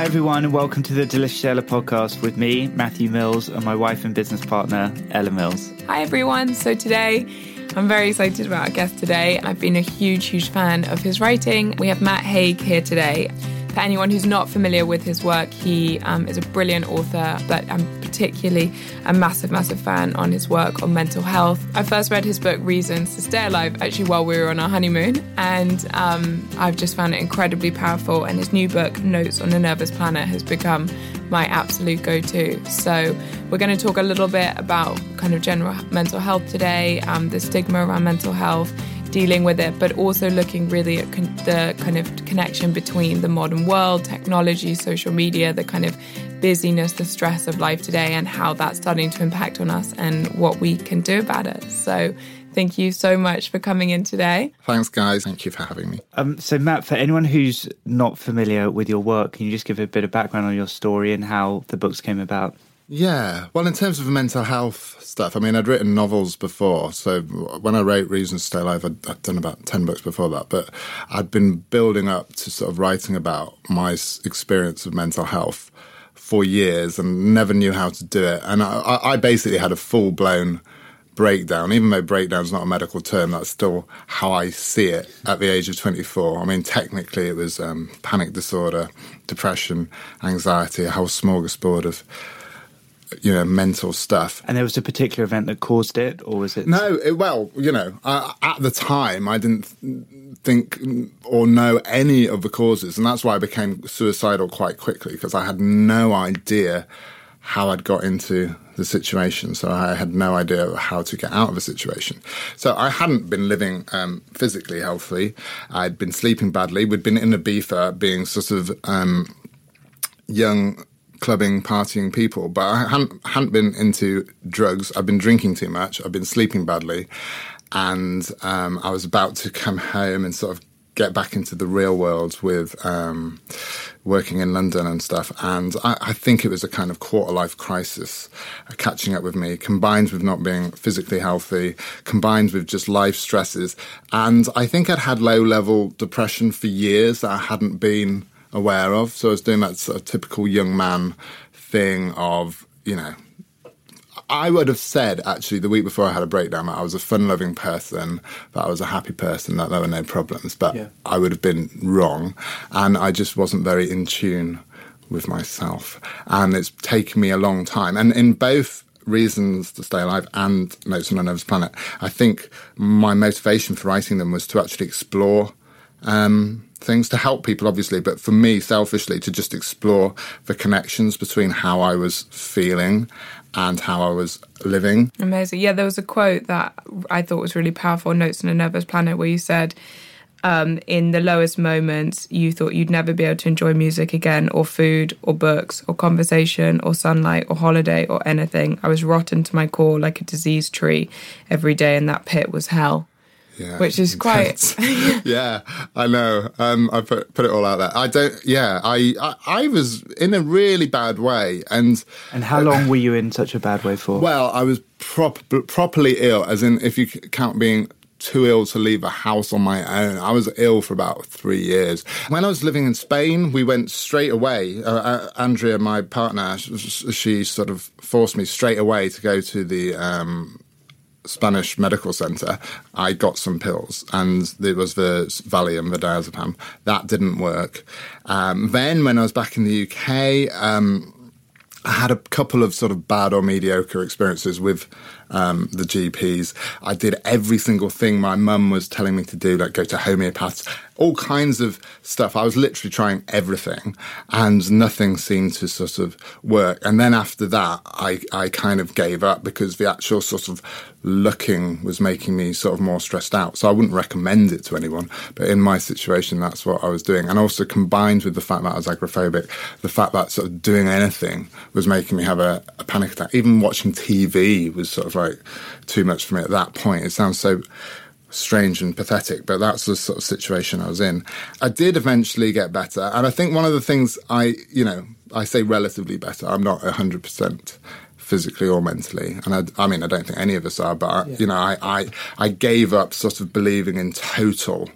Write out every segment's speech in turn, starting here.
Hi, everyone, and welcome to the Delicious Ella podcast with me, Matthew Mills, and my wife and business partner, Ella Mills. Hi, everyone. So, today I'm very excited about our guest today. I've been a huge, huge fan of his writing. We have Matt Haig here today. For anyone who's not familiar with his work, he um, is a brilliant author, but I'm particularly a massive, massive fan on his work on mental health. I first read his book Reasons to Stay Alive actually while we were on our honeymoon, and um, I've just found it incredibly powerful. And his new book, Notes on a Nervous Planet, has become my absolute go to. So, we're going to talk a little bit about kind of general mental health today, um, the stigma around mental health dealing with it, but also looking really at con- the kind of connection between the modern world, technology, social media, the kind of busyness, the stress of life today, and how that's starting to impact on us and what we can do about it. So, thank you so much for coming in today. Thanks, guys. Thank you for having me. Um, so, Matt, for anyone who's not familiar with your work, can you just give a bit of background on your story and how the books came about? Yeah. Well, in terms of mental health stuff, I mean, I'd written novels before. So when I wrote Reasons to Stay Alive, I'd, I'd, done about 10 books before that. But I'd been building up to sort of writing about my experience of mental health for years and never knew how to do it. And I, I basically had a full blown breakdown, even though breakdown's not a medical term, that's still how I see it at the age of 24. I mean, technically, it was um, panic disorder, depression, anxiety, a whole smorgasbord of you know mental stuff. And there was a particular event that caused it, or was it? No, it, well, you know, at the time I didn't think or know any of the causes, and that's why I became suicidal quite quickly because I had no idea how I'd got into the situation. So I had no idea how to get out of the situation. So I hadn't been living um, physically healthy. I'd been sleeping badly. We'd been in a Ibiza, being sort of um, young clubbing, partying people, but I hadn't, hadn't been into drugs. I've been drinking too much. I've been sleeping badly. And um, I was about to come home and sort of get back into the real world with um, working in London and stuff. And I, I, think it was a kind of quarter life crisis uh, catching up with me, combined with not being physically healthy, combined with just life stresses. And I think I'd had low level depression for years that I hadn't been aware of. So I was doing that sort of typical young man thing of, you know, I would have said actually the week before I had a breakdown that I was a fun loving person, that I was a happy person, that there were no problems, but yeah. I would have been wrong. And I just wasn't very in tune with myself. And it's taken me a long time. And in both reasons to stay alive and Notes on a Nervous Planet, I think my motivation for writing them was to actually explore um, things to help people, obviously, but for me, selfishly, to just explore the connections between how I was feeling and how I was living. Amazing. Yeah, there was a quote that I thought was really powerful Notes on a Nervous Planet where you said, um, in the lowest moments, you thought you'd never be able to enjoy music again, or food, or books, or conversation, or sunlight, or holiday, or anything. I was rotten to my core like a diseased tree every day, and that pit was hell. Yeah, which is quite. yeah, I know. Um, I put put it all out there. I don't. Yeah, I, I, I was in a really bad way, and and how long were you in such a bad way for? Well, I was prop, properly ill, as in if you count being too ill to leave a house on my own. I was ill for about three years. When I was living in Spain, we went straight away. Uh, uh, Andrea, my partner, she sort of forced me straight away to go to the um, Spanish medical center, I got some pills, and there was the Valium, the diazepam. That didn't work. Um, then, when I was back in the UK, um, I had a couple of sort of bad or mediocre experiences with um, the GPs. I did every single thing my mum was telling me to do, like go to homeopaths, all kinds of stuff. I was literally trying everything, and nothing seemed to sort of work. And then after that, I, I kind of gave up because the actual sort of looking was making me sort of more stressed out. So I wouldn't recommend it to anyone. But in my situation, that's what I was doing. And also combined with the fact that I was agoraphobic, the fact that sort of doing anything was making me have a, a panic attack. Even watching TV was sort of like too much for me at that point. It sounds so strange and pathetic, but that's the sort of situation I was in. I did eventually get better. And I think one of the things I, you know, I say relatively better. I'm not 100% physically or mentally. And I, I, mean, I don't think any of us are, but I, yeah. you know, I, I, I gave up sort of believing in total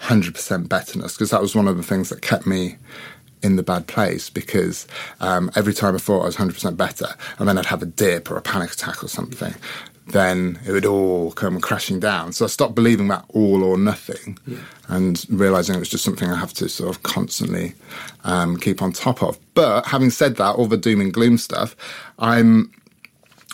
100% betterness because that was one of the things that kept me in the bad place because um, every time I thought I was 100% better and then I'd have a dip or a panic attack or something, then it would all come crashing down. So I stopped believing that all or nothing yeah. and realizing it was just something I have to sort of constantly um, keep on top of. But having said that, all the doom and gloom stuff, I'm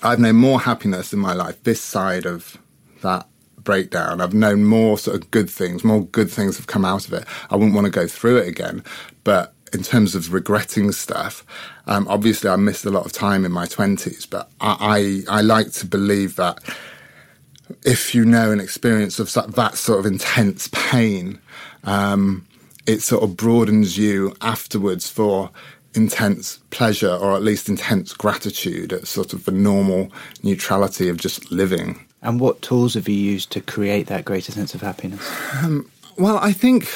I've known more happiness in my life this side of that breakdown. I've known more sort of good things, more good things have come out of it. I wouldn't want to go through it again. But in terms of regretting stuff, um, obviously I missed a lot of time in my 20s, but I, I, I like to believe that if you know an experience of that sort of intense pain, um, it sort of broadens you afterwards for intense pleasure or at least intense gratitude at sort of the normal neutrality of just living. And what tools have you used to create that greater sense of happiness? Um, well, I think,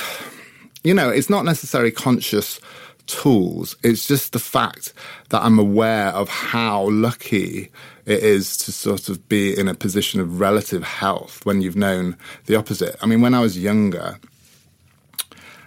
you know, it's not necessarily conscious tools. It's just the fact that I'm aware of how lucky it is to sort of be in a position of relative health when you've known the opposite. I mean, when I was younger,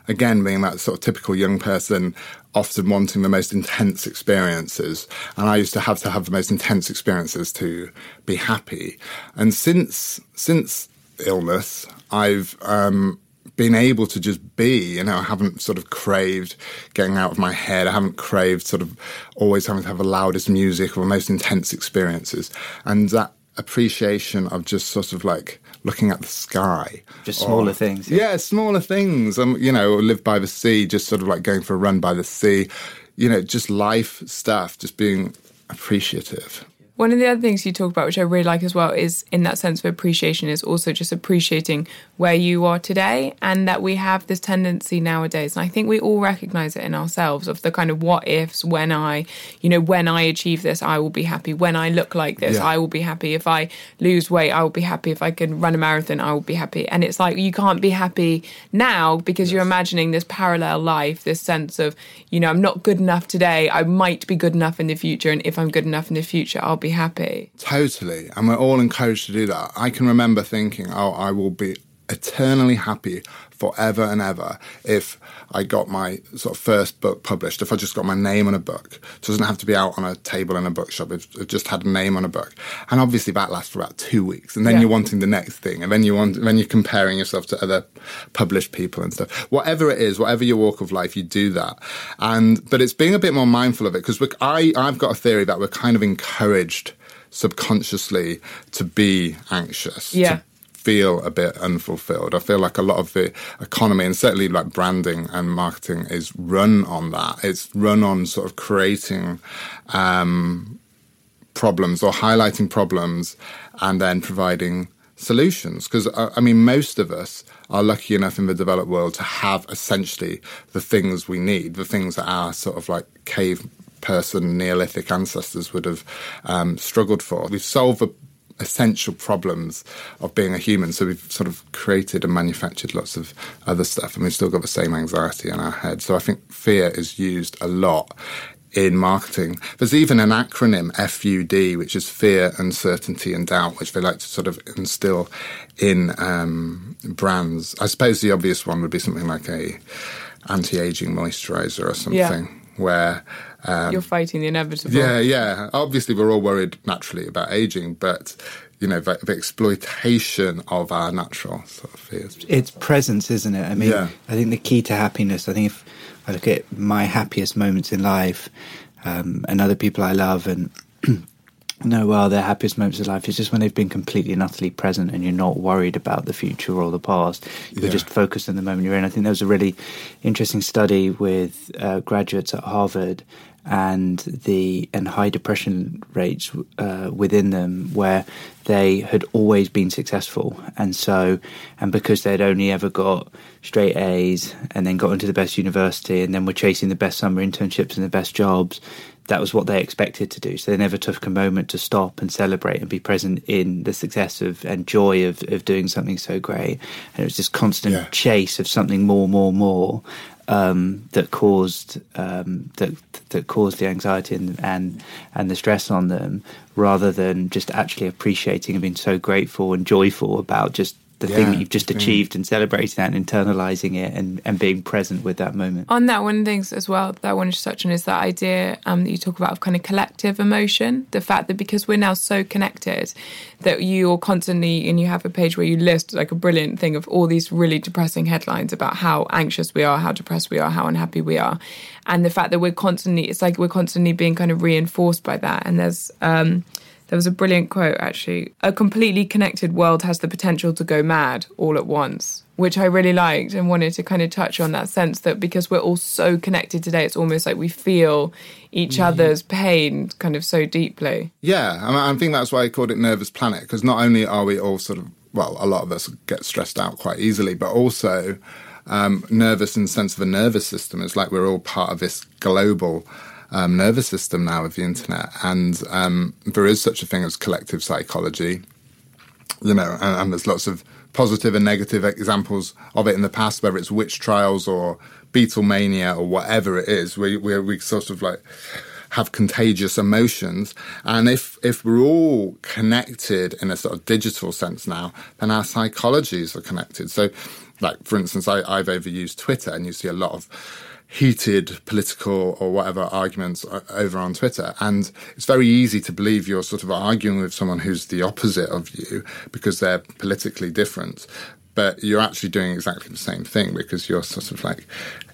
again, being that sort of typical young person, often wanting the most intense experiences. And I used to have to have the most intense experiences to be happy. And since, since illness, I've, um, been able to just be, you know, I haven't sort of craved getting out of my head. I haven't craved sort of always having to have the loudest music or the most intense experiences. And that appreciation of just sort of like looking at the sky. Just smaller or, things. Yeah. yeah, smaller things. Um, you know, live by the sea, just sort of like going for a run by the sea. You know, just life stuff, just being appreciative. One of the other things you talk about, which I really like as well, is in that sense of appreciation, is also just appreciating where you are today and that we have this tendency nowadays. And I think we all recognize it in ourselves of the kind of what ifs when I, you know, when I achieve this, I will be happy. When I look like this, yeah. I will be happy. If I lose weight, I will be happy. If I can run a marathon, I will be happy. And it's like you can't be happy now because yes. you're imagining this parallel life, this sense of, you know, I'm not good enough today. I might be good enough in the future. And if I'm good enough in the future, I'll be be happy. Totally. And we're all encouraged to do that. I can remember thinking, oh, I will be eternally happy forever and ever if I got my sort of first book published, if I just got my name on a book. It doesn't have to be out on a table in a bookshop. It, it just had a name on a book. And obviously that lasts for about two weeks. And then yeah. you're wanting the next thing. And then you want, then you're comparing yourself to other published people and stuff. Whatever it is, whatever your walk of life, you do that. And, but it's being a bit more mindful of it because I, I've got a theory that we're kind of encouraged subconsciously to be anxious. Yeah feel a bit unfulfilled. I feel like a lot of the economy and certainly like branding and marketing is run on that. It's run on sort of creating um, problems or highlighting problems and then providing solutions. Because uh, I mean, most of us are lucky enough in the developed world to have essentially the things we need, the things that our sort of like cave person Neolithic ancestors would have um, struggled for. We've solved the essential problems of being a human. So we've sort of created and manufactured lots of other stuff, and we've still got the same anxiety in our head. So I think fear is used a lot in marketing. There's even an acronym FUD, which is fear, uncertainty, and doubt, which they like to sort of instill in um, brands. I suppose the obvious one would be something like a anti-aging moisturizer or something. Yeah. Where um, You're fighting the inevitable. Yeah, yeah. Obviously, we're all worried naturally about aging, but you know, the, the exploitation of our natural sort of fears. It's presence, isn't it? I mean, Yeah. I think the key to happiness. I think if I look at my happiest moments in life, um, and other people I love, and know well their happiest moments of life is just when they've been completely and utterly present, and you're not worried about the future or the past. You're Yeah. just focused on the moment you're in. I think there was a really interesting study with uh, graduates at Harvard and the and high depression rates uh, within them where they had always been successful. And so and because they'd only ever got straight A's and then got into the best university and then were chasing the best summer internships and the best jobs that was what they expected to do so they never took a moment to stop and celebrate and be present in the success of and joy of, of doing something so great and it was this constant Yeah. chase of something more more more um, that caused um, that that caused the anxiety and, and and the stress on them, rather than just actually appreciating and being so grateful and joyful about just the thing that you've just the thing. achieved and celebrating that and internalizing it and, and being present with that moment. On that, one of the things as well that I wanted to touch on is that idea um, that you talk about of kind of collective emotion. The fact that because we're now so connected, that you're constantly, and you have a page where you list like a brilliant thing of all these really depressing headlines about how anxious we are, how depressed we are, how unhappy we are. And the fact that we're constantly, it's like we're constantly being kind of reinforced by that. And there's, um, there was a brilliant quote actually. A completely connected world has the potential to go mad all at once, which I really liked and wanted to kind of touch on that sense that because we're all so connected today, it's almost like we feel each other's pain kind of so deeply. Yeah, and I I think that's why I called it Nervous Planet because not only are we all sort of, well, a lot of us get stressed out quite easily, but also um, nervous in the sense of a nervous system. It's like we're all part of this global um, nervous system now with the internet, and um, there is such a thing as collective psychology. You know, and, and there's lots of positive and negative examples of it in the past, whether it's witch trials or Beatlemania or whatever it is. We we we sort of like have contagious emotions, and if if we're all connected in a sort of digital sense now, then our psychologies are connected. So, like for instance, I, I've overused Twitter, and you see a lot of heated political or whatever arguments over on Twitter. And it's very easy to believe you're sort of arguing with someone who's the opposite of you because they're politically different. But you're actually doing exactly the same thing because you're sort of like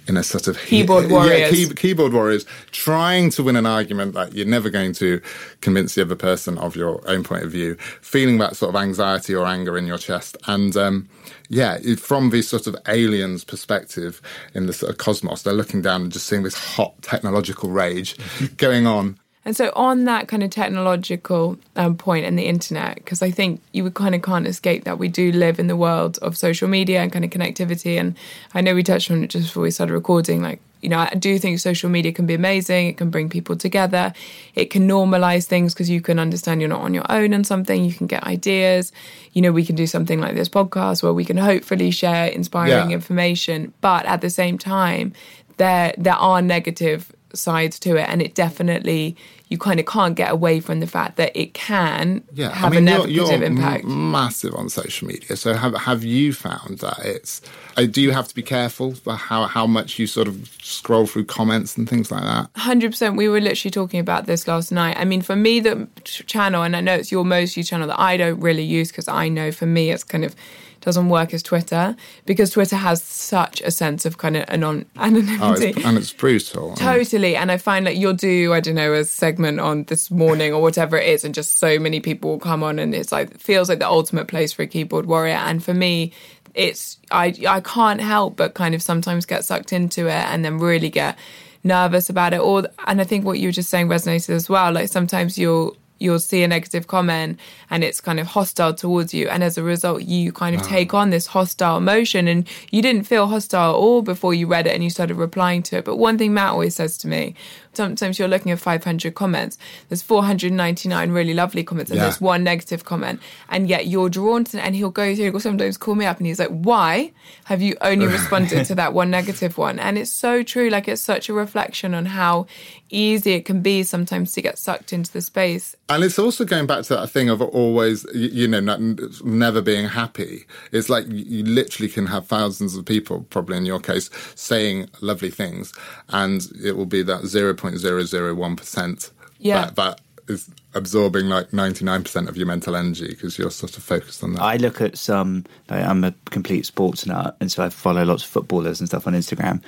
in a sort of Keyboard Yeah, warriors. key- keyboard warriors trying to win an argument that you're never going to convince the other person of your own point of view, feeling that sort of anxiety or anger in your chest. And um, yeah, from the sort of aliens' perspective in the sort of cosmos, they're looking down and just seeing this hot technological rage going on. And so, on that kind of technological um, point and the internet, because I think you kind of can't escape that we do live in the world of social media and kind of connectivity. And I know we touched on it just before we started recording. Like, you know, I do think social media can be amazing. It can bring people together. It can normalize things because you can understand you're not on your own on something. You can get ideas. You know, we can do something like this podcast where we can hopefully share inspiring Yeah. information. But at the same time, there there are negative sides to it and it definitely you kind of can't get away from the fact that it can Yeah, have I mean, a you're, negative you're impact m- massive on social media. So have have you found that it's? Uh, do you have to be careful for how how much you sort of scroll through comments and things like that? 100% we were literally talking about this last night i mean for me the ch- channel and i know it's your most used channel that i don't really use because i know for me it's kind of doesn't work as twitter because twitter has such a sense of kind of anon- Oh, anonymity it's, and it's brutal. Totally. And I find like you'll do, I don't know, a segment on this morning or whatever it is, and just so many people will come on and it's like feels like the ultimate place for a keyboard warrior. And for me, it's I I can't help but kind of sometimes get sucked into it and then really get nervous about it. Or and I think what you were just saying resonated as well. Like sometimes you'll you'll see a negative comment and it's kind of hostile towards you. And as a result you kind of ah. take on this hostile emotion. And you didn't feel hostile at all before you read it and you started replying to it. But one thing matt always says to me sometimes you're looking at 500 comments there's 499 really lovely comments and Yeah. there's one negative comment and yet you're drawn to it and he'll go through he'll sometimes call me up and he's like why have you only responded to that one negative one and it's so true like it's such a reflection on how easy it can be sometimes to get sucked into the space And it's also going back to that thing of always, you know, not, never being happy. It's like you literally can have thousands of people, probably in your case, saying lovely things, and it will be that 0.001% Yeah. that, that is absorbing like 99% of your mental energy because you're sort of focused on that. I look at some, like, I'm a complete sports nut, and so I follow lots of footballers and stuff on Instagram.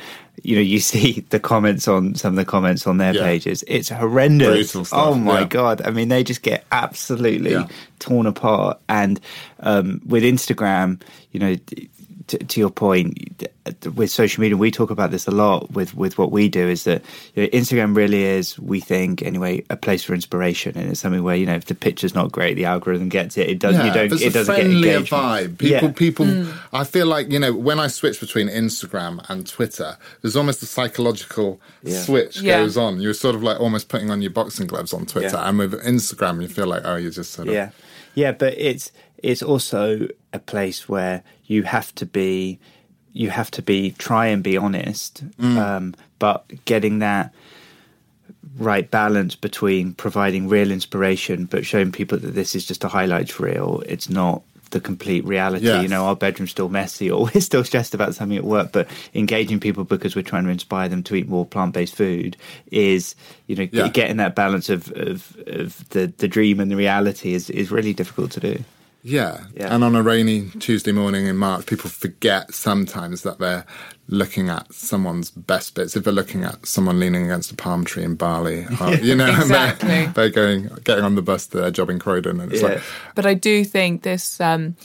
You know, you see the comments on some of the comments on their Yeah. pages. It's horrendous. Stuff, oh my yeah. God. I mean, they just get absolutely Yeah. torn apart. And um, with Instagram, you know, to, to your point, with social media, we talk about this a lot with, with what we do is that you know, Instagram really is, we think anyway, a place for inspiration. And it's something where, you know, if the picture's not great, the algorithm gets it. It does, you don't, there's it a doesn't get friendlier engagement. vibe. People, Yeah. people. Mm. I feel like you know when I switch between Instagram and Twitter, there's almost a psychological Yeah. switch Yeah. goes on. You're sort of like almost putting on your boxing gloves on Twitter, Yeah. and with Instagram, you feel like oh, you're just sort of Yeah, yeah, but it's it's also a place where you have to be, you have to be try and be honest, um, but getting that right balance between providing real inspiration but showing people that this is just a highlights reel. It's not the complete reality. Yes. You know, our bedroom's still messy, or we're still stressed about something at work. But engaging people because we're trying to inspire them to eat more plant-based food is, you know, Yeah. getting that balance of, of, of the the dream and the reality is is really difficult to do. Yeah. Yeah. And on a rainy Tuesday morning in March, people forget sometimes that they're looking at someone's best bits. If they're looking at someone leaning against a palm tree in Bali, or, you know, and Exactly. they're, they're going, getting on the bus to their job in Croydon. And it's Yeah. like, But I do think this um, you- bec-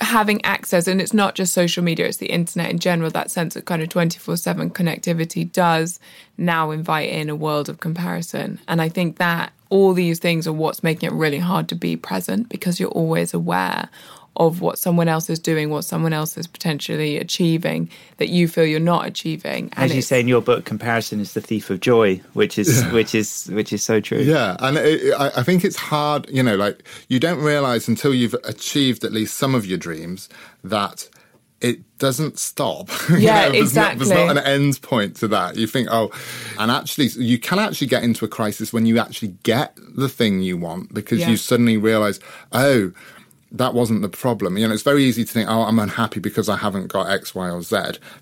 having access, and it's not just social media; it's the internet in general. That sense of kind of twenty four seven connectivity does now invite in a world of comparison, and I think that all these things are what's making it really hard to be present because you're always aware of what someone else is doing, what someone else is potentially achieving that you feel you're not achieving. And As you say in your book, comparison is the thief of joy, which is which is which is so true. Yeah, and it, I, I think it's hard. You know, like you don't realize until you've achieved at least some of your dreams that it doesn't stop. You Yeah, know, there's Not, there's exactly. not an end point to that. You think, oh, and actually, you can actually get into a crisis when you actually get the thing you want because Yeah. you suddenly realize, oh. That wasn't the problem. You know, it's very easy to think, oh, I'm unhappy because I haven't got X, Y, or Z.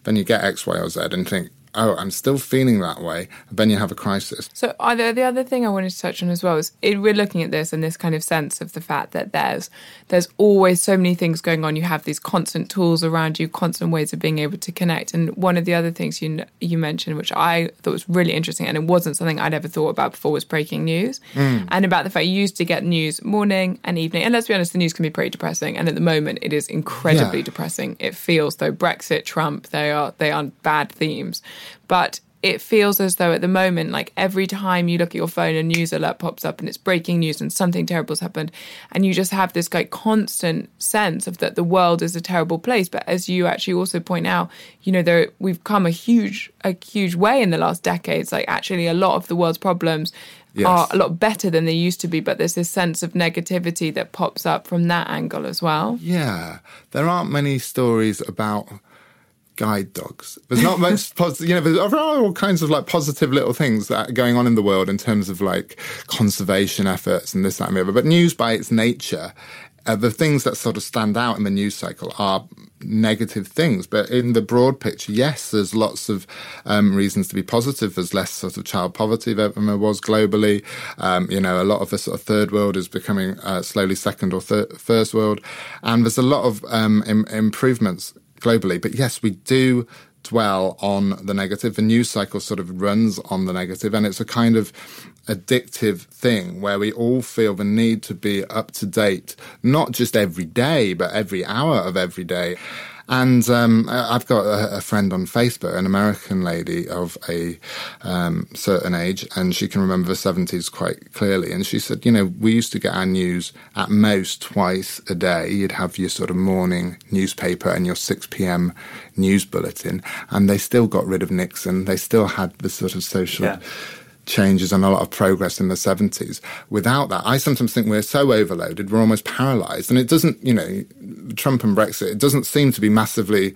Then you get X, Y, or Z and think, oh, I'm still feeling that way. then you have a crisis. So uh, the, the other thing I wanted to touch on as well is it, we're looking at this and this kind of sense of the fact that there's there's always so many things going on. You have these constant tools around you, constant ways of being able to connect. And one of the other things you you mentioned, which I thought was really interesting, and it wasn't something I'd ever thought about before, was breaking news, and about the fact you used to get news morning and evening. And let's be honest, the news can be pretty depressing, and at the moment it is incredibly Yeah. depressing. It feels though Brexit, Trump, they are they are bad themes, but it feels as though at the moment, like every time you look at your phone, a news alert pops up and it's breaking news and something terrible's happened, and you just have this like constant sense of that the world is a terrible place. But as you actually also point out, you know, there we've come a huge a huge way in the last decades. Like actually, a lot of the world's problems. Yes. Are a lot better than they used to be, but there's this sense of negativity that pops up from that angle as well. Yeah, there aren't many stories about guide dogs. There's not much, positive, you know, there are all kinds of like positive little things that are going on in the world in terms of like conservation efforts and this, that, and the other. But news by its nature, uh, the things that sort of stand out in the news cycle are negative things. But in the broad picture, yes, there's lots of um, reasons to be positive. There's less sort of child poverty than there was globally. Um, you know, a lot of the sort of third world is becoming uh, slowly second or thir- first world. And there's a lot of um, Im- improvements globally. But yes, we do dwell on the negative. The news cycle sort of runs on the negative, and it's a kind of addictive thing where we all feel the need to be up to date, not just every day, but every hour of every day. And um, I've got a, a friend on Facebook, an American lady of a um, certain age, and she can remember the 70s quite clearly. And she said, you know, we used to get our news at most twice a day. You'd have your sort of morning newspaper and your 6 p.m. news bulletin, and they still got rid of Nixon. They still had the sort of social Yeah. Changes and a lot of progress in the 70s. Without that, I sometimes think we're so overloaded, we're almost paralyzed. And it doesn't, you know, Trump and Brexit, it doesn't seem to be massively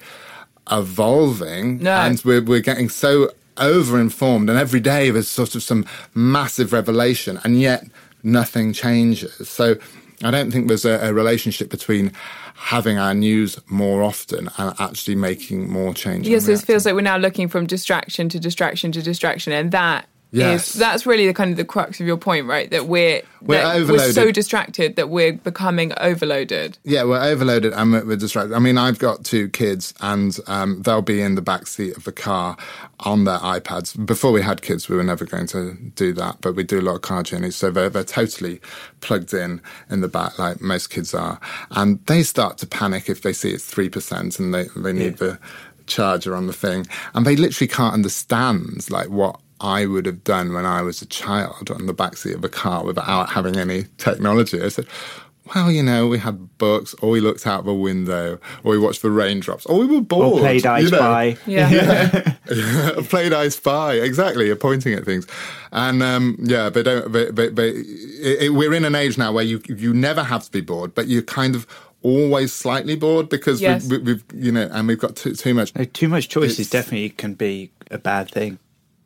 evolving. No. And we're, we're getting so over-informed and every day there's sort of some massive revelation and yet nothing changes. So I don't think there's a, a relationship between having our news more often and actually making more change. Yes, it feels like we're now looking from distraction to distraction to distraction, and that Yes. Is, that's really the kind of the crux of your point, right? That we're We're that we're so distracted that we're becoming overloaded. Yeah, we're overloaded and we're, we're distracted. I mean, I've got two kids, and um, they'll be in the back seat of the car on their iPads. Before we had kids, we were never going to do that, but we do a lot of car journeys, so they're, they're totally plugged in in the back, like most kids are, and they start to panic if they see it's three percent and they they need the charger on the thing, and they literally can't understand like what. I would have done when I was a child on the backseat of a car without having any technology. I said, well, you know, we had books, or we looked out the window, or we watched the raindrops, or we were bored. Or played I you know. Spy. Yeah. played I Spy. Exactly, you're pointing at things, and um, yeah, but don't. But, but, but it, it, we're in an age now where you you never have to be bored, but you're kind of always slightly bored because Yes. we've, we've you know, and we've got too, too much. No, too much choices It's- definitely can be a bad thing.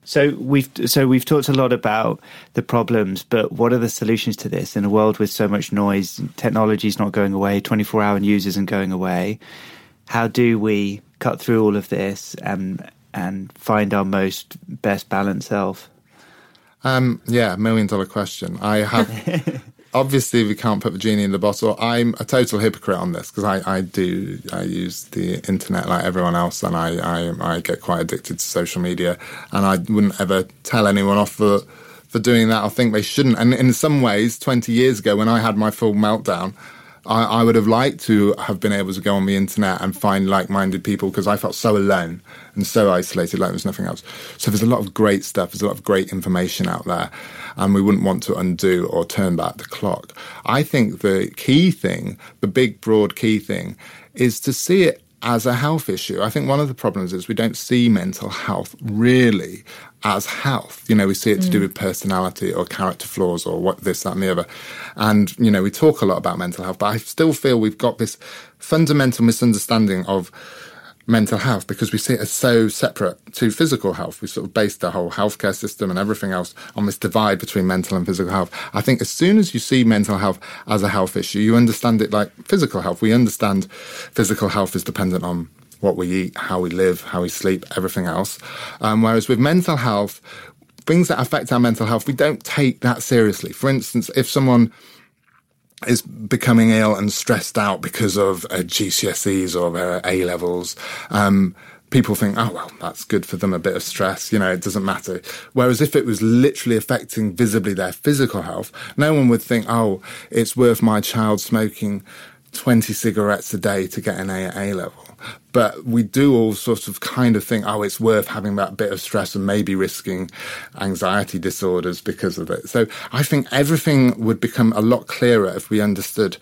So we've so we've talked a lot about the problems, but what are the solutions to this in a world with so much noise? Technology is not going away. Twenty four hour news isn't going away. How do we cut through all of this and and find our most best balanced self? Um, yeah, million dollar question. I have obviously we can't put the genie in the bottle. I'm a total hypocrite on this because I, I do I use the internet like everyone else, and I, I I get quite addicted to social media, and I wouldn't ever tell anyone off for for doing that. I think they shouldn't. And in some ways, twenty years ago when I had my full meltdown. I, I would have liked to have been able to go on the internet and find like-minded people because I felt so alone and so isolated, like there was nothing else. So there's a lot of great stuff. There's a lot of great information out there, and we wouldn't want to undo or turn back the clock. I think the key thing, the big, broad key thing, is to see it as a health issue. I think one of the problems is we don't see mental health really as health. You know, we see it to do mm. with personality or character flaws or what this, that, and the other. And, you know, we talk a lot about mental health, but I still feel we've got this fundamental misunderstanding of mental health because we see it as so separate to physical health. We sort of based the whole healthcare system and everything else on this divide between mental and physical health. I think as soon as you see mental health as a health issue, you understand it like physical health. We understand physical health is dependent on what we eat, how we live, how we sleep, everything else. Um, whereas with mental health, things that affect our mental health, we don't take that seriously. For instance, if someone is becoming ill and stressed out because of uh, GCSEs or their A levels. Um, people think, oh, well, that's good for them, a bit of stress, you know, it doesn't matter. Whereas if it was literally affecting visibly their physical health, no one would think, oh, it's worth my child smoking 20 cigarettes a day to get an A at A level. But we do all sorts of kind of think, oh, it's worth having that bit of stress and maybe risking anxiety disorders because of it. So I think everything would become a lot clearer if we understood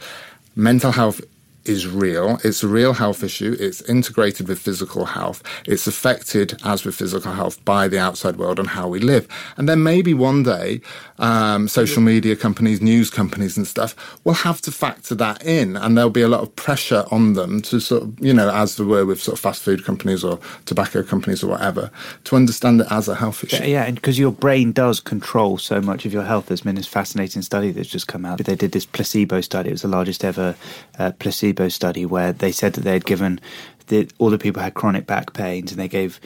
mental health is real. It's a real health issue. It's integrated with physical health. It's affected, as with physical health, by the outside world and how we live. And then maybe one day, um, social media companies, news companies, and stuff will have to factor that in, and there'll be a lot of pressure on them to sort of, you know, as there were with sort of fast food companies or tobacco companies or whatever, to understand it as a health issue. Yeah, and because your brain does control so much of your health. There's been this fascinating study that's just come out. They did this placebo study. It was the largest ever uh, placebo study where they said that they had given the, all the people had chronic back pains, and they gave.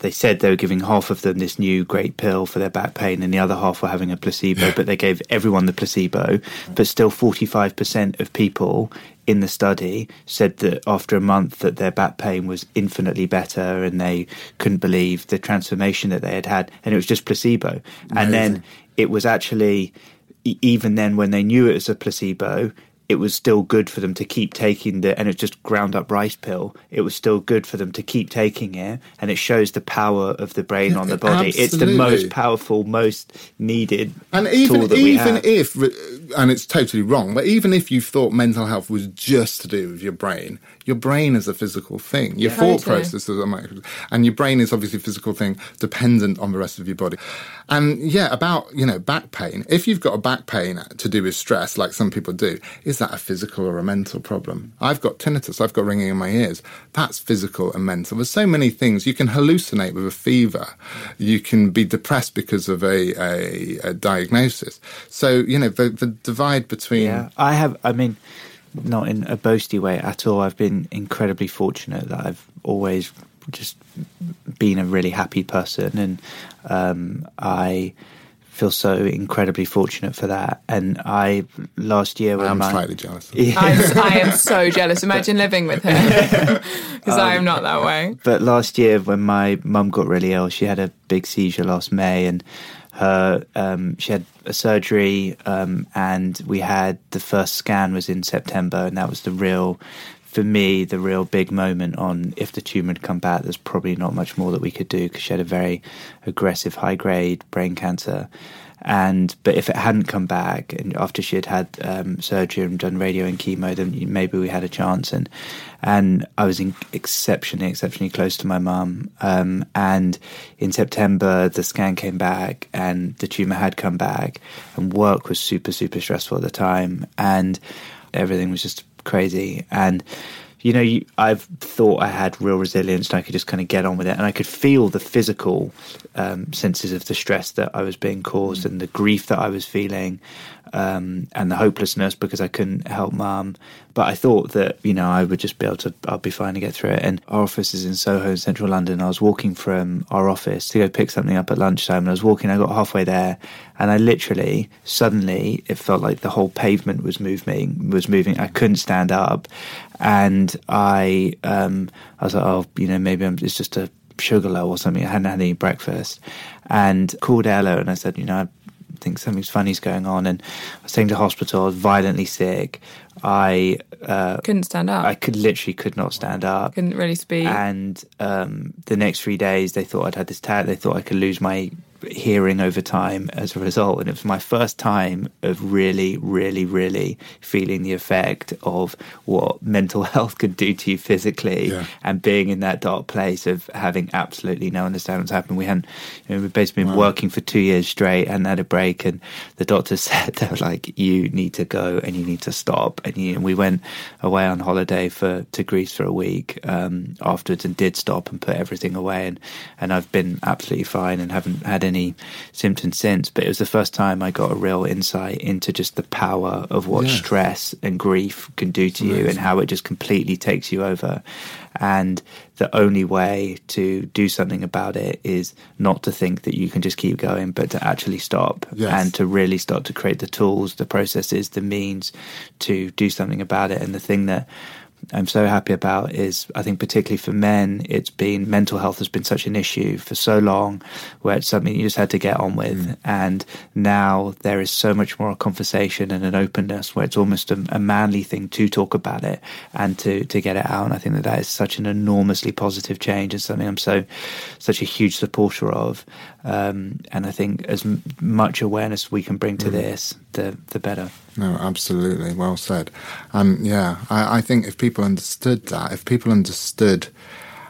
They said they were giving half of them this new great pill for their back pain, and the other half were having a placebo. but they gave everyone the placebo. But still, forty-five percent of people in the study said that after a month that their back pain was infinitely better and they couldn't believe the transformation that they had had and it was just placebo and then it was actually even then when they knew it was a placebo it was still good for them to keep taking the and it's just ground up rice pill it was still good for them to keep taking it and it shows the power of the brain on the body it's the most powerful most needed And even tool that we even have. if, and it's totally wrong, but even if you thought mental health was just to do with your brain, your brain is a physical thing. Your thought Totally. process is a micro, and your brain is obviously a physical thing, dependent on the rest of your body. And yeah, about you know back pain. If you've got a back pain to do with stress, like some people do, is that a physical or a mental problem? I've got tinnitus. I've got ringing in my ears. That's physical and mental. There's so many things. You can hallucinate with a fever. You can be depressed because of a, a, a diagnosis. So you know the, the divide between Yeah, I have. I mean, not in a boasty way at all. I've been incredibly fortunate that I've always just been a really happy person, and um, I feel so incredibly fortunate for that. And I last year when I'm my, slightly jealous. I'm, I am so jealous. Imagine living with her because I am not that way. But last year, when my mum got really ill, she had a big seizure last May, and her um, she had a surgery, um, and we had the first scan was in September, and that was the real. For me, the real big moment on if the tumor had come back, there's probably not much more that we could do because she had a very aggressive, high grade brain cancer. And but if it hadn't come back, and after she had had um, surgery and done radio and chemo, then maybe we had a chance. And and I was exceptionally, exceptionally close to my mum. Um, and in September, the scan came back, and the tumor had come back, and work was super, super stressful at the time, and everything was just crazy. And you know, you, I've thought I had real resilience and I could just kind of get on with it. And I could feel the physical um, senses of the stress that I was being caused and the grief that I was feeling um, and the hopelessness because I couldn't help mum. But I thought that, you know, I would just be able to, I'll be fine to get through it. And our office is in Soho, in central London. I was walking from our office to go pick something up at lunchtime. And I was walking, I got halfway there and I literally, suddenly, it felt like the whole pavement was moving, was moving. I couldn't stand up. And I, um, I was like, oh, you know, maybe I'm, it's just a sugar low or something. I hadn't had any breakfast and called Ella and I said, you know, I think something's funny's going on. And I was taken to hospital. I was violently sick. I uh, Couldn't stand up. I could literally could not stand up. Couldn't really speak. And um, the next three days, they thought I'd had this tag. They thought I could lose my hearing over time as a result. And it was my first time of really, really, really feeling the effect of what mental health could do to you physically Yeah. and being in that dark place of having absolutely no understanding what's happened. We hadn't, you know, we've basically been working for two years straight and had a break. And the doctor said, they were like, you need to go and you need to stop. And, you, and we went away on holiday for to Greece for a week um, afterwards and did stop and put everything away. And, and I've been absolutely fine and haven't had any symptoms since. But it was the first time I got a real insight into just the power of what Yes. stress and grief can do to you and how it just completely takes you over. And the only way to do something about it is not to think that you can just keep going, but to actually stop Yes. and to really start to create the tools, the processes, the means to do something about it. And the thing that I'm so happy about is I think particularly for men, it's been mental health has been such an issue for so long where it's something you just had to get on with. Mm. And now there is so much more conversation and an openness where it's almost a, a manly thing to talk about it and to, to get it out. And I think that that is such an enormously positive change and something I'm so, such a huge supporter of. Um, and I think as m- much awareness we can bring to this, the, the better. No, absolutely. Well said. Um, yeah, I, I think if people understood that, if people understood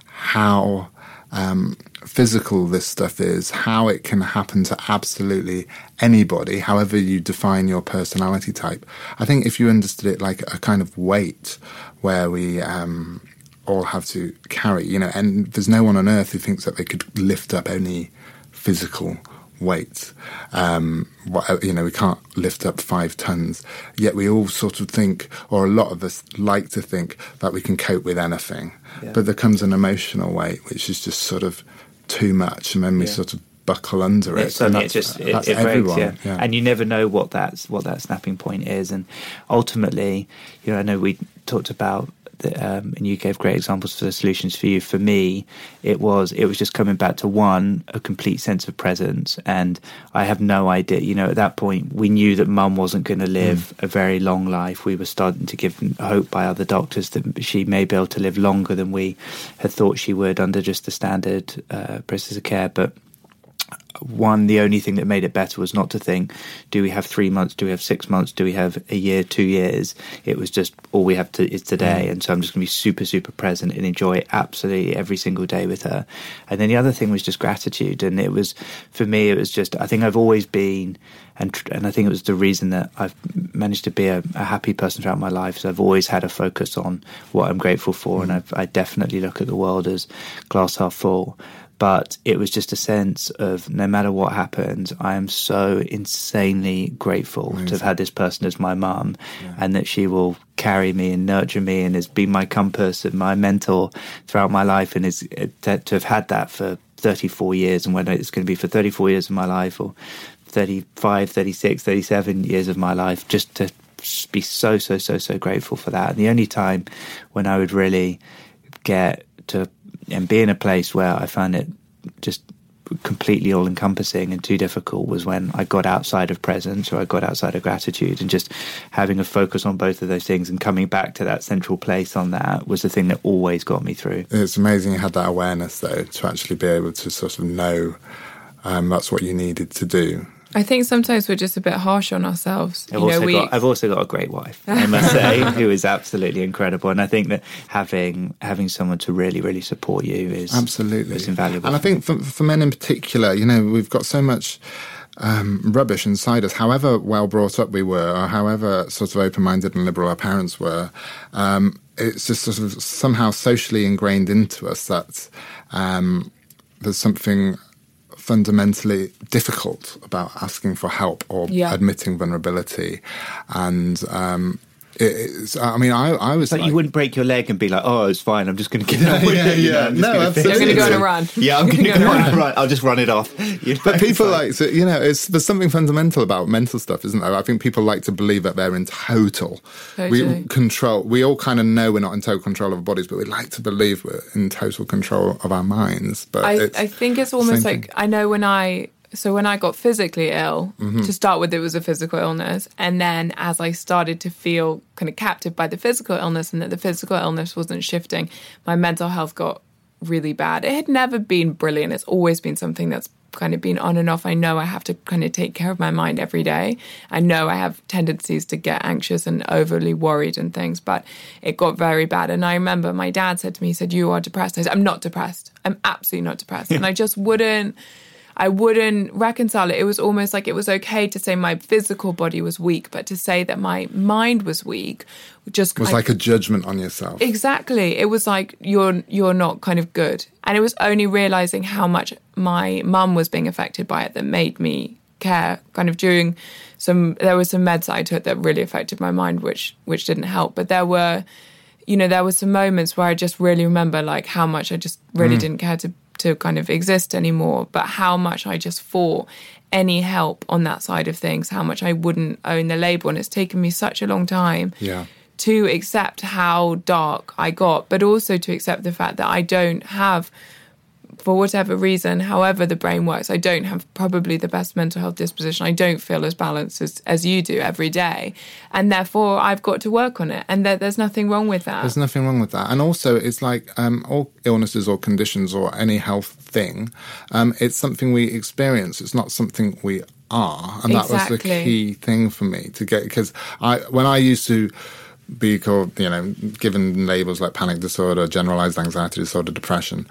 how um, physical this stuff is, how it can happen to absolutely anybody, however you define your personality type, I think if you understood it like a kind of weight where we um, all have to carry, you know, and there's no one on earth who thinks that they could lift up any physical weight. Um, you know, we can't lift up five tons. Yet we all sort of think, or a lot of us like to think, that we can cope with anything. Yeah. But there comes an emotional weight, which is just sort of too much, and then we Yeah. sort of buckle under it. It suddenly And it just it, that's it breaks, everyone. yeah. And you never know what that's what that snapping point is. And ultimately, you know, I know we talked about um, and you gave great examples for the solutions for you. For me, it was it was just coming back to one a complete sense of presence, and I have no idea. You know, at that point, we knew that Mum wasn't going to live a very long life. We were starting to give hope by other doctors that she may be able to live longer than we had thought she would under just the standard uh, process of care, but one, the only thing that made it better was not to think, do we have three months? Do we have six months? Do we have a year, two years? It was just all we have to is today. Mm. And so I'm just going to be super, super present and enjoy absolutely every single day with her. And then the other thing was just gratitude. And it was, for me, it was just, I think I've always been, and, and I think it was the reason that I've managed to be a, a happy person throughout my life. So I've always had a focus on what I'm grateful for. And mm. I've, I definitely look at the world as glass half full. But it was just a sense of no matter what happens, I am so insanely grateful Amazing. to have had this person as my mum yeah. and that she will carry me and nurture me and has been my compass and my mentor throughout my life and is uh, to, to have had that for 34 years and whether it's going to be for 34 years of my life or 35, 36, 37 years of my life, just to be so, so, so, so grateful for that. And the only time when I would really get to and be in a place where I found it just completely all encompassing and too difficult was when I got outside of presence or I got outside of gratitude and just having a focus on both of those things and coming back to that central place on that was the thing that always got me through. It's amazing you had that awareness though to actually be able to sort of know um, that's what you needed to do I think sometimes we're just a bit harsh on ourselves. I've, you also, know, we... got, I've also got a great wife, I must say, who is absolutely incredible. And I think that having having someone to really, really support you is absolutely is invaluable. And I think for, for men in particular, you know, we've got so much. Um, rubbish inside us, however well brought up we were, or however sort of open minded and liberal our parents were, um, it's just sort of somehow socially ingrained into us that um, there's something fundamentally difficult about asking for help or yeah. admitting vulnerability. And um, it's, I mean, I, I was. But like, you wouldn't break your leg and be like, "Oh, it's fine. I'm just going to get yeah, yeah, yeah. You know, no, absolutely. You're going to go on a run. Yeah, I'm going to go on a run. I'll just run it off. You know, but people like, so, you know, it's, there's something fundamental about mental stuff, isn't there? I think people like to believe that they're in total totally. we control. We all kind of know we're not in total control of our bodies, but we like to believe we're in total control of our minds. But I, I think it's almost like thing. I know when I so when I got physically ill, mm-hmm. to start with, it was a physical illness, and then as I started to feel kind of captive by the physical illness, and that the physical illness wasn't shifting, my mental health got really bad. It had never been brilliant. It's always been something that's kind of been on and off. I know I have to kind of take care of my mind every day. I know I have tendencies to get anxious and overly worried and things, but it got very bad. And I remember my dad said to me, he said, You are depressed. I said, I'm not depressed. I'm absolutely not depressed. and I just wouldn't I wouldn't reconcile it. It was almost like it was okay to say my physical body was weak, but to say that my mind was weak just it was I, like a judgment on yourself. Exactly. It was like you're you're not kind of good. And it was only realizing how much my mum was being affected by it that made me care kind of during some there was some meds that I took that really affected my mind which which didn't help. But there were you know, there were some moments where I just really remember like how much I just really mm. didn't care to to kind of exist anymore, but how much I just fought any help on that side of things, how much I wouldn't own the label. And it's taken me such a long time yeah. to accept how dark I got, but also to accept the fact that I don't have for whatever reason, however the brain works, I don't have probably the best mental health disposition. I don't feel as balanced as, as you do every day. And therefore, I've got to work on it. And there, there's nothing wrong with that. There's nothing wrong with that. And also, it's like um, all illnesses or conditions or any health thing, um, it's something we experience. It's not something we are. And that was the key thing for me to get, because I, when I used to, be called, you know, given labels like panic disorder, generalized anxiety disorder, depression.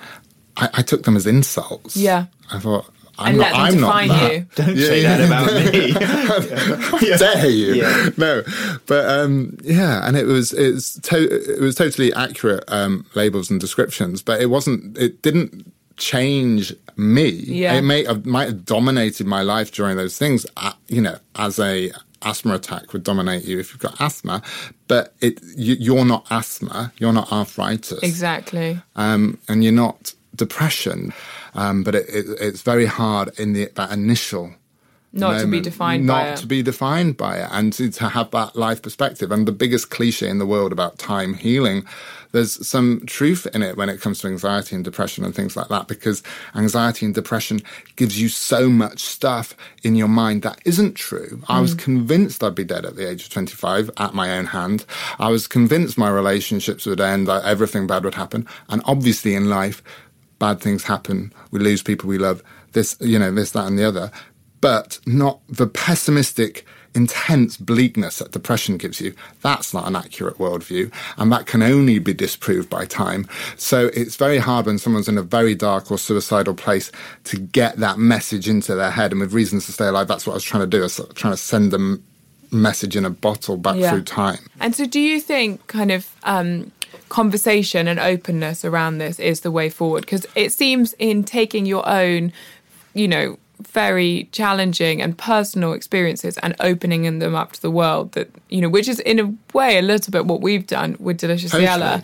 I, I took them as insults. Yeah. I thought, I'm and not, I'm not that. You. Don't yeah, say yeah. that about me. How dare you? Yeah. No, but um, yeah, and it was it's to, it was totally accurate um, labels and descriptions, but it wasn't. It didn't change me. Yeah. It may have, might have dominated my life during those things. Uh, you know, as a asthma attack would dominate you if you've got asthma, but it you, are not asthma. You're not arthritis. Exactly. Um, and you're not depression. Um, but it, it, it's very hard in the, that initial not moment, to be defined not by it. to be defined by it and to, to, have that life perspective and the biggest cliche in the world about time healing there's some truth in it when it comes to anxiety and depression and things like that because anxiety and depression gives you so much stuff in your mind that isn't true mm. i was mm. convinced i'd be dead at the age of 25 at my own hand i was convinced my relationships would end that everything bad would happen and obviously in life bad things happen, we lose people we love, this, you know, this, that, and the other, but not the pessimistic, intense bleakness that depression gives you. That's not an accurate worldview, and that can only be disproved by time. So it's very hard when someone's in a very dark or suicidal place to get that message into their head. And with reasons to stay alive, that's what I was trying to do. I was trying to send them message in a bottle back yeah. through time. And so, do you think, kind of, um, conversation and openness around this is the way forward because it seems in taking your own, you know, very challenging and personal experiences and opening them up to the world that you know which is in a way a little bit what we've done with Deliciously Ella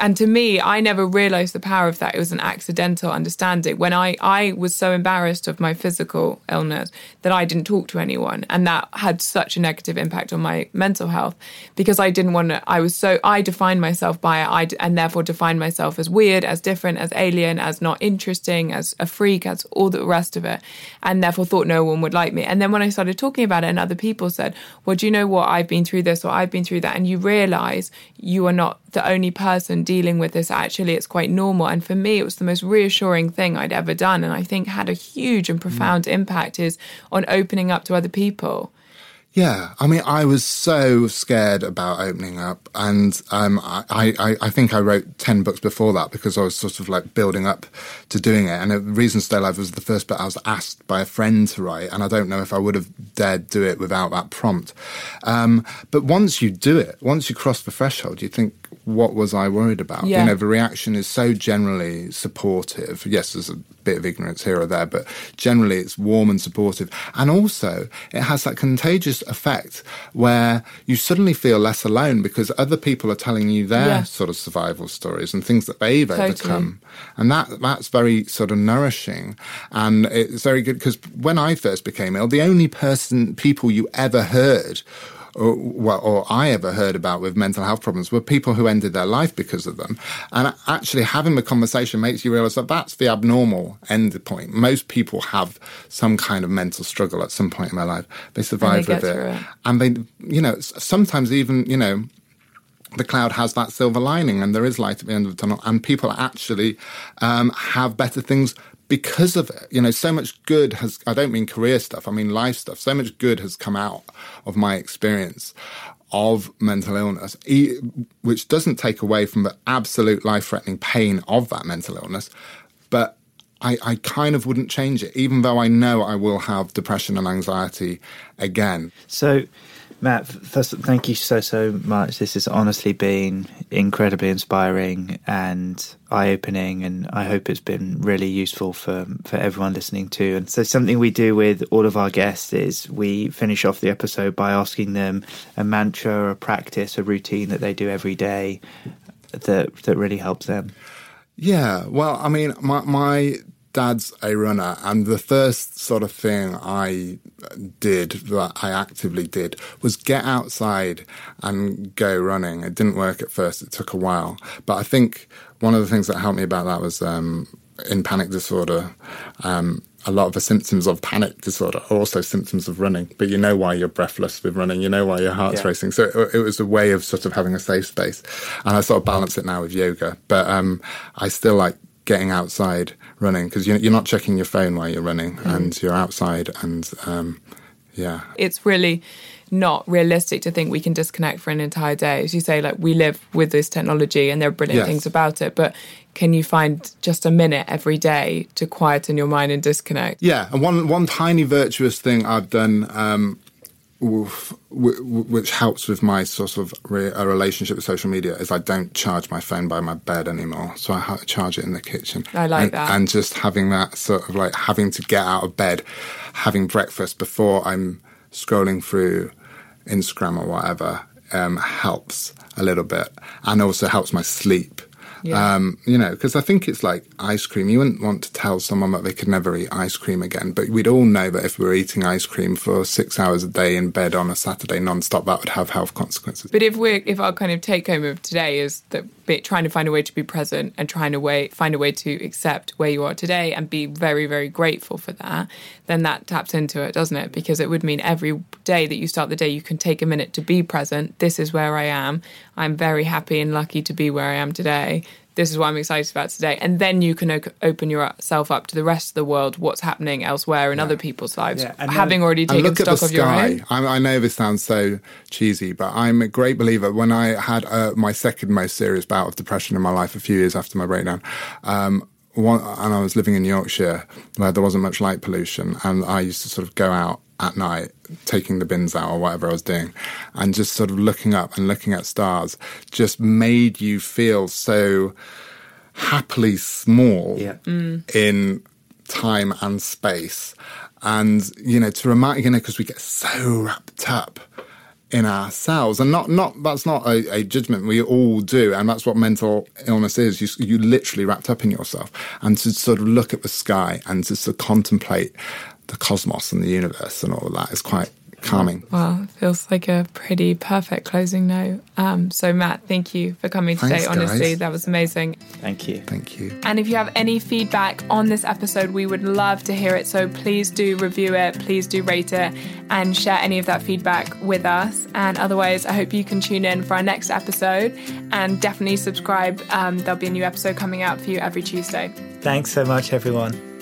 and to me, I never realized the power of that. It was an accidental understanding. When I, I was so embarrassed of my physical illness that I didn't talk to anyone. And that had such a negative impact on my mental health because I didn't want to, I was so, I defined myself by it. I, and therefore defined myself as weird, as different, as alien, as not interesting, as a freak, as all the rest of it. And therefore thought no one would like me. And then when I started talking about it and other people said, well, do you know what? I've been through this or I've been through that. And you realize you are not the only person dealing with this. Actually, it's quite normal. And for me, it was the most reassuring thing I'd ever done. And I think had a huge and profound impact is on opening up to other people. Yeah, I mean, I was so scared about opening up, and um, I, I, I think I wrote ten books before that because I was sort of like building up to doing it. And the reason Stay Alive was the first book I was asked by a friend to write, and I don't know if I would have dared do it without that prompt. Um, but once you do it, once you cross the threshold, you think, what was I worried about? Yeah. You know, the reaction is so generally supportive. Yes, there's a bit of ignorance here or there, but generally it's warm and supportive. And also, it has that contagious effect where you suddenly feel less alone because other people are telling you their Yeah. sort of survival stories and things that they've Totally. overcome. And that that's very sort of nourishing. And it's very good because when I first became ill, the only person, people you ever heard or, well, or I ever heard about with mental health problems were people who ended their life because of them. And actually having the conversation makes you realize that that's the abnormal end point. Most people have some kind of mental struggle at some point in their life. They survive get with it. it. And they, you know, sometimes even, you know, the cloud has that silver lining and there is light at the end of the tunnel and people actually um, have better things because of it you know so much good has i don't mean career stuff i mean life stuff so much good has come out of my experience of mental illness which doesn't take away from the absolute life-threatening pain of that mental illness but I, I kind of wouldn't change it even though i know i will have depression and anxiety again. So, Matt, thank you so, so much. This has honestly been incredibly inspiring and eye opening, and I hope it's been really useful for, for everyone listening too. And so, something we do with all of our guests is we finish off the episode by asking them a mantra, a practice, a routine that they do every day that, that really helps them. Yeah, well, I mean, my my dad's a runner, and the first sort of thing I did that I actively did was get outside and go running. It didn't work at first; it took a while, but I think one of the things that helped me about that was um, in panic disorder. Um, a lot of the symptoms of panic disorder are also symptoms of running, but you know why you're breathless with running, you know why your heart's Yeah. racing. So it, it was a way of sort of having a safe space. And I sort of balance it now with yoga, but um, I still like getting outside running because you're, you're not checking your phone while you're running and you're outside and um, yeah. it's really not realistic to think we can disconnect for an entire day. As you say, like we live with this technology and there are brilliant Yes. things about it, but can you find just a minute every day to quieten your mind and disconnect? Yeah, and one one tiny virtuous thing I've done, um, which helps with my sort of re- a relationship with social media, is I don't charge my phone by my bed anymore. So I ha- charge it in the kitchen. I like and, that. And just having that sort of like having to get out of bed, having breakfast before I'm scrolling through Instagram or whatever, um, helps a little bit, and also helps my sleep. Yeah. Um, you know, because I think it's like ice cream. You wouldn't want to tell someone that they could never eat ice cream again, but we'd all know that if we were eating ice cream for six hours a day in bed on a Saturday non-stop, that would have health consequences. But if we're if our kind of take home of today is that be, trying to find a way to be present and trying to way find a way to accept where you are today and be very very grateful for that, then that taps into it, doesn't it? Because it would mean every day that you start the day, you can take a minute to be present. This is where I am. I'm very happy and lucky to be where I am today. This is what I'm excited about today, and then you can o- open yourself up to the rest of the world, what's happening elsewhere in other people's lives, Yeah, and having then- already taken look at stock the of your own. sky. I, I know this sounds so cheesy, but I'm a great believer. When I had uh, my second most serious bout of depression in my life, a few years after my breakdown, um, one, and I was living in Yorkshire where there wasn't much light pollution, and I used to sort of go out at night, taking the bins out or whatever I was doing, and just sort of looking up and looking at stars just made you feel so happily small Yeah. Mm. in time and space. And, you know, to remind, you know, because we get so wrapped up in ourselves and not, not, that's not a, a judgment. We all do. And that's what mental illness is. You, you literally wrapped up in yourself and to sort of look at the sky and to sort of contemplate the cosmos and the universe and all of that is quite calming. Well, feels like a pretty perfect closing note. Um, so, Matt, thank you for coming today. Thanks, Honestly, guys. that was amazing. Thank you. Thank you. And if you have any feedback on this episode, we would love to hear it. So please do review it, please do rate it, and share any of that feedback with us. And otherwise, I hope you can tune in for our next episode and definitely subscribe. Um, there'll be a new episode coming out for you every Tuesday. Thanks so much, everyone.